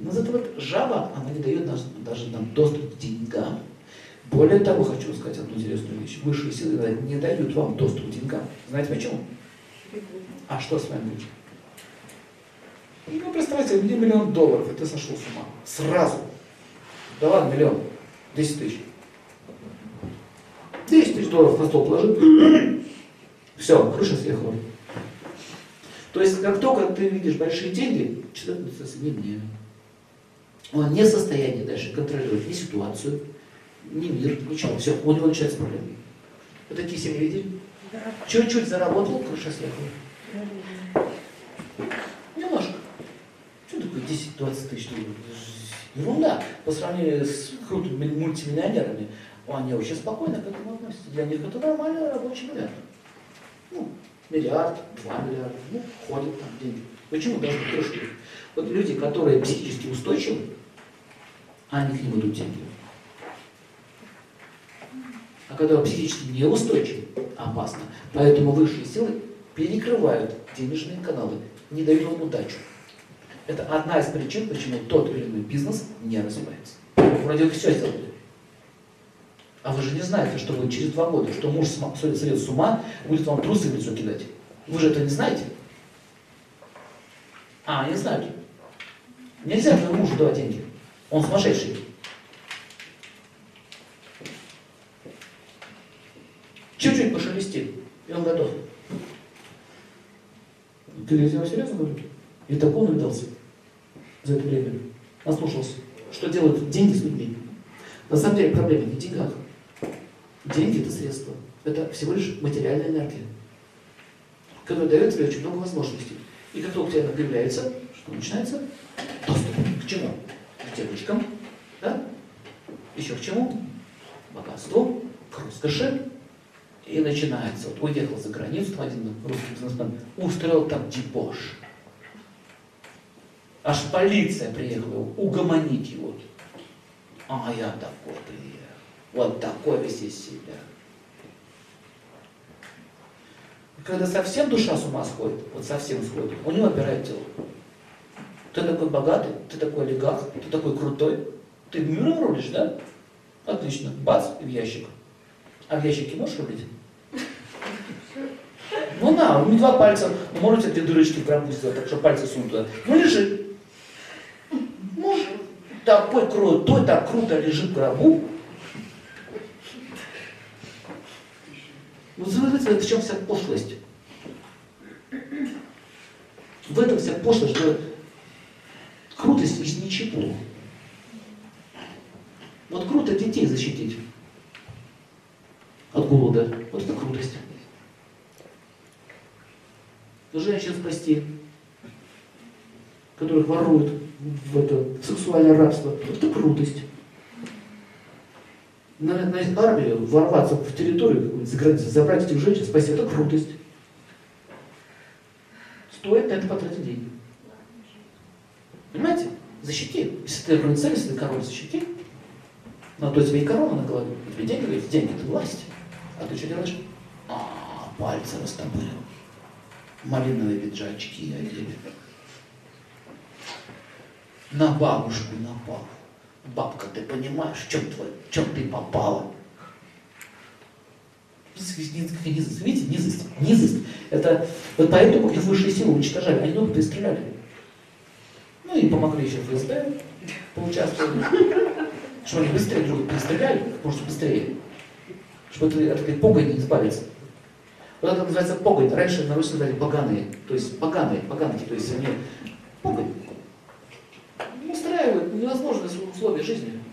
Но зато вот жаба, она не дает нас даже нам доступ к деньгам. Более того, хочу сказать одну интересную вещь. Высшие силы не дают вам доступ к деньгам. Знаете почему? А что с вами будет? Ну, представьте, мне миллион долларов, и ты сошел с ума. Сразу. Да ладно, миллион. 10 тысяч. 10 тысяч долларов на стол положи. Все, крыша съехала. То есть, как только ты видишь большие деньги, человек становится не Он не в состоянии дальше контролировать ни ситуацию, ни мир, ничего. Все, у него начинается проблема. Вы такие семьи видели? Чуть-чуть заработал, крыша съехала. Немножко. Что такое 10-20 тысяч долларов? Ерунда. По сравнению с крутыми мультимиллионерами, они очень спокойно к этому относятся. Для них это нормальный рабочий миллиард. Ну, миллиард, два миллиарда, ну, ходят там деньги. Почему даже трешки? Вот люди, которые психически устойчивы, они к ним идут деньги. А когда психически неустойчивы, опасно. Поэтому высшие силы перекрывают денежные каналы, не дают вам удачу. Это одна из причин, почему тот или иной бизнес не развивается. Вроде вы все сделали. А вы же не знаете, что вы через два года, что муж сойдет с ума, будет вам трусы в лицо кидать. Вы же это не знаете? А, не знают. Нельзя твоему мужу давать деньги. Он сумасшедший. Чуть-чуть пошелести, и он готов. Ты я серьезно говорю? И так он увидался за это время. Наслушался. Что делают деньги с людьми? На самом деле проблема не в деньгах. Деньги – это средство. Это всего лишь материальная энергия, которая дает тебе очень много возможностей. И как только она появляется, что начинается? Доступ. К чему? К девочкам, да? Еще к чему? К богатству, к роскоши. И начинается. Вот уехал за границу, там один русский бизнесмен, устроил там дебош. Аж полиция приехала угомонить его. А я такой приехал. Вот такой весь из себя. Когда совсем душа с ума сходит, вот совсем сходит, у него опирает тело. Ты такой богатый, ты такой олигарх, ты такой крутой, ты миром рулишь, да? Отлично. Бац, и в ящик. А в ящике можешь рулить? Ну на, у меня два пальца, можете две дырочки прям пусть так что пальцы сунут туда. Ну лежи. Ну, такой крутой, так круто лежит в гробу. Ну, смотрите, в чем вся пошлость. В этом вся пошлость, что крутость из ничего. Вот круто детей защитить от голода. Вот это крутость. Женщин спасти, которых воруют в это сексуальное рабство. Вот это крутость на, на армию ворваться в территорию, забрать этих женщин, спасти, это крутость. Стоит на это потратить деньги. Понимаете? Защити. Если ты принцесса, если ты король, защити. Но то тебе и корона на голове. И тебе деньги говорят, деньги это власть. А ты что делаешь? А, пальцы растопырил. Малиновые пиджачки одели. На бабушку напал. Бабка, ты понимаешь, в чем, твой, в чем ты попала? Низость, видите, низость, низость. Это, вот поэтому их высшие силы уничтожали, они много перестреляли. Ну и помогли еще ФСБ, поучаствовали. Что они быстрее друг перестреляли, может быстрее. Чтобы от этой погони избавиться. Вот это называется погонь. Раньше на Руси называли поганые. То есть поганые, поганки, то есть они погонь устраивают невозможные условия жизни.